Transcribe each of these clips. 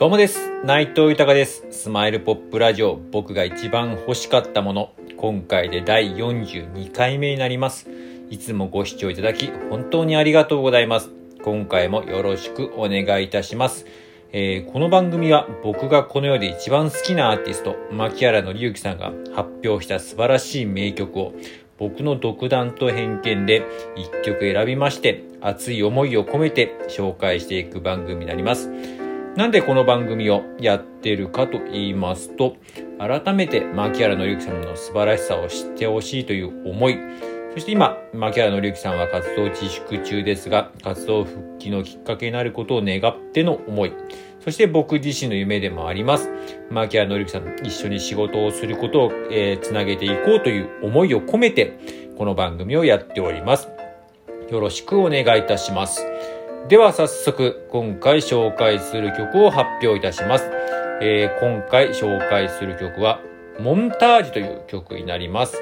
どうもです。内藤豊です。スマイルポップラジオ、僕が一番欲しかったもの。今回で第42回目になります。いつもご視聴いただき、本当にありがとうございます。今回もよろしくお願いいたします。えーこの番組は僕がこの世で一番好きなアーティスト、牧原紀之さんが発表した素晴らしい名曲を僕の独断と偏見で一曲選びまして熱い思いを込めて紹介していく番組になります。なんでこの番組をやってるかと言いますと、改めて牧原紀之さんの素晴らしさを知ってほしいという思い、そして今、牧原紀之さんは活動自粛中ですが、活動復帰のきっかけになることを願っての思い、そして僕自身の夢でもあります。牧原紀之さんと一緒に仕事をすることを、えーつなげていこうという思いを込めて、この番組をやっております。よろしくお願いいたします。では早速、今回紹介する曲を発表いたします。えー今回紹介する曲は、モンタージュという曲になります。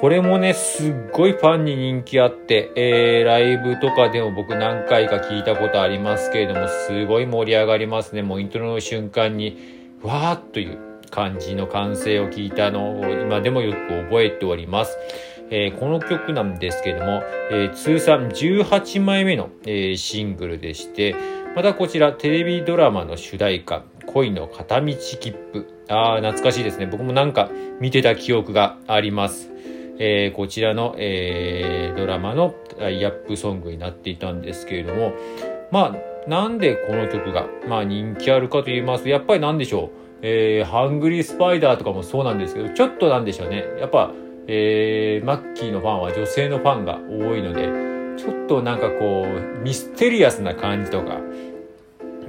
これもね、すっごいファンに人気あって、えー、ライブとかでも僕何回か聞いたことありますけれども、すごい盛り上がりますね。もうイントロの瞬間に、わーっという感じの歓声を聞いたのを今でもよく覚えております。えーこの曲なんですけれども、えー通算18枚目の、えーシングルでして、またこちらテレビドラマの主題歌、恋の片道切符。あー、懐かしいですね。僕もなんか見てた記憶があります。えーこちらの、えードラマのタイアップソングになっていたんですけれども、まあ、なんでこの曲が、まあ、人気あるかと言いますと、やっぱりなんでしょう。えーハングリースパイダーとかもそうなんですけど、ちょっとなんでしょうね。やっぱ、えーマッキーのファンは女性のファンが多いので、ちょっとなんかこう、ミステリアスな感じとか、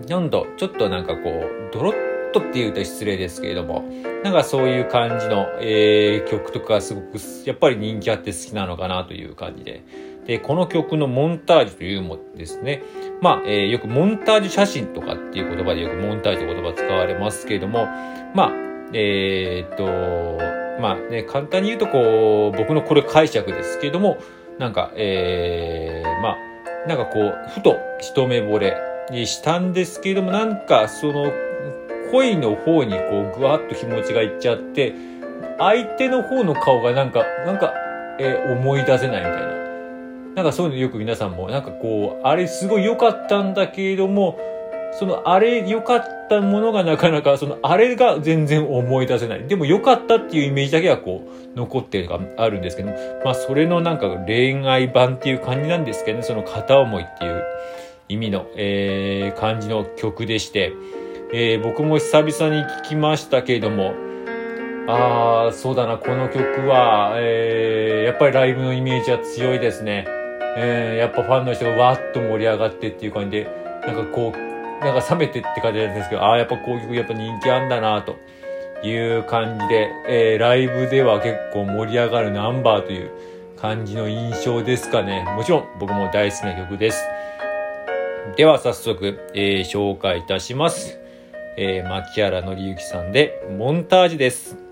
なんと、ちょっとなんかこう、ドロッとって言うと失礼ですけれども、なんかそういう感じの、えー曲とかすごく、やっぱり人気あって好きなのかなという感じで。で、この曲のモンタージュというもですね、まあ、えーよくモンタージュ写真とかっていう言葉でよくモンタージュという言葉使われますけれども、まあ、えーっと、まあね、簡単に言うとこう、僕のこれ解釈ですけども、なんか、えー、まあ、なんかこう、ふと一目惚れにしたんですけれども、なんかその、恋の方にこう、ぐわっと気持ちがいっちゃって、相手の方の顔がなんか、なんか、えー思い出せないみたいな。なんかそういうのよく皆さんも、なんかこう、あれすごい良かったんだけれども、そのあれ良かったものがなかなか、そのあれが全然思い出せない。でも良かったっていうイメージだけはこう、残ってるのがあるんですけど、まあそれのなんか恋愛版っていう感じなんですけどね、その片思いっていう意味の、えー感じの曲でして、えー僕も久々に聴きましたけれども、ああ、そうだな、この曲は、えーやっぱりライブのイメージは強いですね。えーやっぱファンの人がわーっと盛り上がってっていう感じで、なんかこう、なんか冷めてって感じなんですけど、ああ、やっぱこういう曲やっぱ人気あんだなという感じで、えーライブでは結構盛り上がるナンバーという感じの印象ですかね。もちろん僕も大好きな曲です。では早速、えー紹介いたします。えー、牧原紀之さんで、モンタージュです。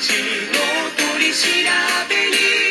ちの取り調べに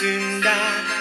Sundar